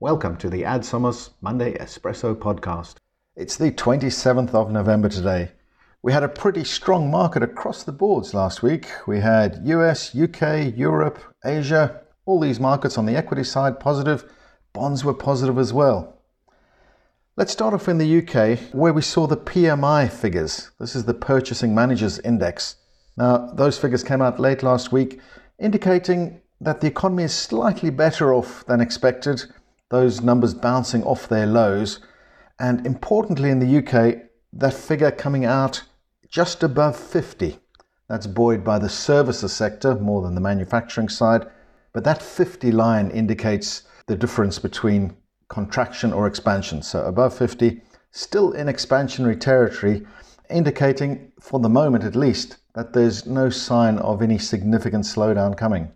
Welcome to the Ad Summers Monday Espresso podcast. It's the 27th of November today. We had a pretty strong market across the boards last week. We had US, UK, Europe, Asia, all these markets on the equity side positive. Bonds were positive as well. Let's start off in the UK where we saw the PMI figures. This is the Purchasing Managers Index. Now, those figures came out late last week, indicating that the economy is slightly better off than expected those numbers bouncing off their lows. And importantly, in the UK, that figure coming out just above 50. That's buoyed by the services sector more than the manufacturing side. But that 50 line indicates the difference between contraction or expansion. So above 50, still in expansionary territory, indicating, for the moment at least, that there's no sign of any significant slowdown coming.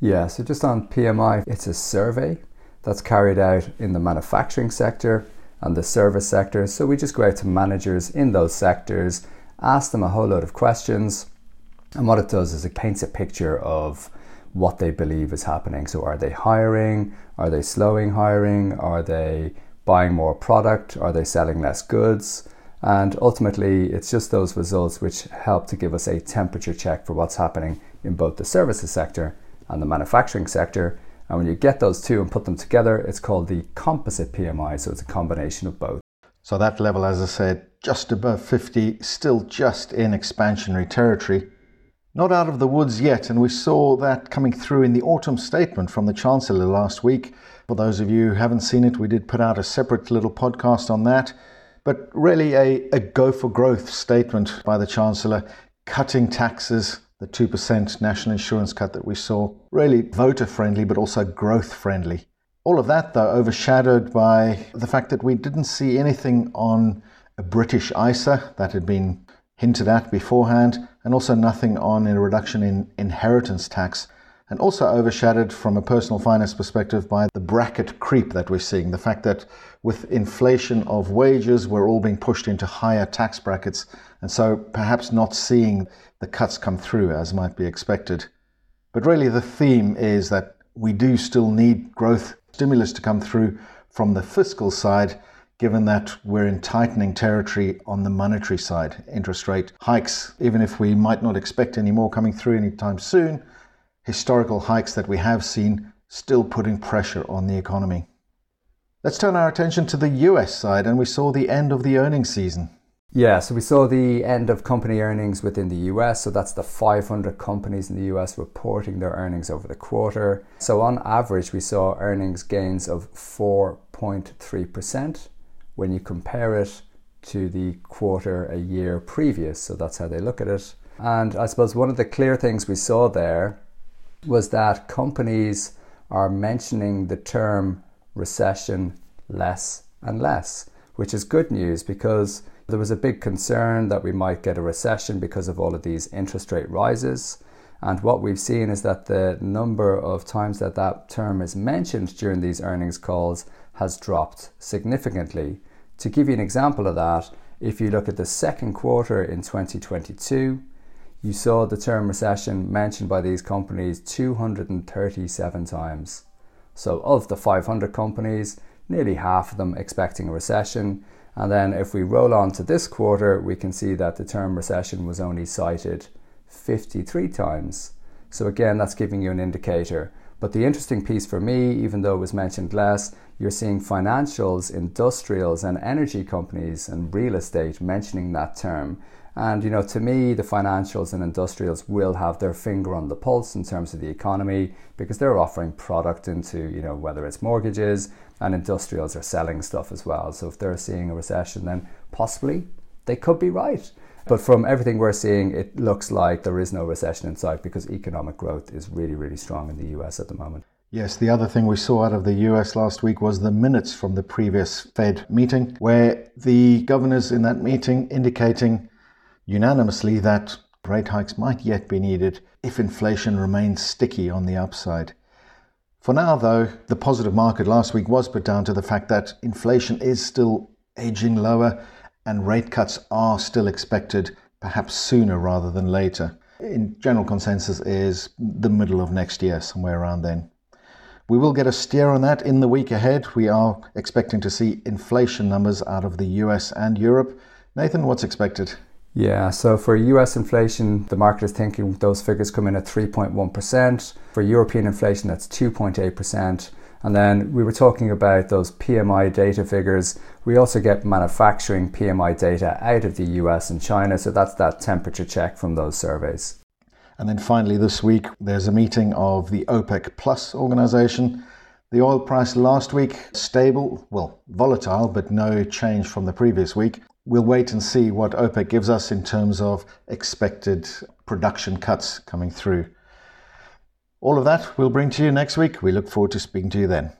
Yeah, so just on PMI, it's a survey that's carried out in the manufacturing sector and the service sector. So we just go out to managers in those sectors, ask them a whole load of questions, and what it does is it paints a picture of what they believe is happening. So are they hiring? Are they slowing hiring? Are they buying more product? Are they selling less goods? And ultimately, it's just those results which help to give us a temperature check for what's happening in both the services sector and the manufacturing sector and when you get those two and put them together, it's called the composite PMI. So it's a combination of both. So that level, as I said, just above 50, still just in expansionary territory. Not out of the woods yet, and we saw that coming through in the autumn statement from the Chancellor last week. For those of you who haven't seen it, we did put out a separate little podcast on that. But really, a, a go for growth statement by the Chancellor, cutting taxes, the 2% national insurance cut that we saw, really voter friendly, but also growth friendly. All of that, though, overshadowed by the fact that we didn't see anything on a British ISA that had been hinted at beforehand, and also nothing on a reduction in inheritance tax, and also overshadowed from a personal finance perspective by the bracket creep that we're seeing. The fact that with inflation of wages, we're all being pushed into higher tax brackets, and so perhaps not seeing the cuts come through as might be expected. But really, the theme is that we do still need growth stimulus to come through from the fiscal side, given that we're in tightening territory on the monetary side. Interest rate hikes, even if we might not expect any more coming through anytime soon, historical hikes that we have seen still putting pressure on the economy. Let's turn our attention to the US side, and we saw the end of the earnings season. Yeah, so we saw the end of company earnings within the US. So that's the 500 companies in the US reporting their earnings over the quarter. So on average, we saw earnings gains of 4.3% when you compare it to the quarter a year previous. So that's how they look at it. And I suppose one of the clear things we saw there was that companies are mentioning the term recession less and less, which is good news because there was a big concern that we might get a recession because of all of these interest rate rises. And what we've seen is that the number of times that that term is mentioned during these earnings calls has dropped significantly. To give you an example of that, if you look at the second quarter in 2022, you saw the term recession mentioned by these companies 237 times. So, of the 500 companies, nearly half of them expecting a recession, and then if we roll on to this quarter, we can see that the term recession was only cited 53 times. So again, that's giving you an indicator. But the interesting piece for me, even though it was mentioned less, you're seeing financials, industrials, and energy companies and real estate mentioning that term. And you know, to me, the financials and industrials will have their finger on the pulse in terms of the economy because they're offering product into, you know, whether it's mortgages, and industrials are selling stuff as well. So if they're seeing a recession, then possibly they could be right. But from everything we're seeing, it looks like there is no recession in sight because economic growth is really, really strong in the US at the moment. Yes, the other thing we saw out of the US last week was the minutes from the previous Fed meeting, where the governors in that meeting indicating unanimously that rate hikes might yet be needed if inflation remains sticky on the upside. For now, though, the positive market last week was put down to the fact that inflation is still edging lower and rate cuts are still expected perhaps sooner rather than later. In general consensus is the middle of next year, somewhere around then. We will get a steer on that in the week ahead. We are expecting to see inflation numbers out of the US and Europe. Nathan, what's expected? Yeah, so for US inflation, the market is thinking those figures come in at 3.1%. For European inflation, that's 2.8%. And then we were talking about those PMI data figures. We also get manufacturing PMI data out of the US and China, so that's that temperature check from those surveys. And then finally, this week, there's a meeting of the OPEC Plus organization. The oil price last week, stable, well, volatile, but no change from the previous week. We'll wait and see what OPEC gives us in terms of expected production cuts coming through. All of that we'll bring to you next week. We look forward to speaking to you then.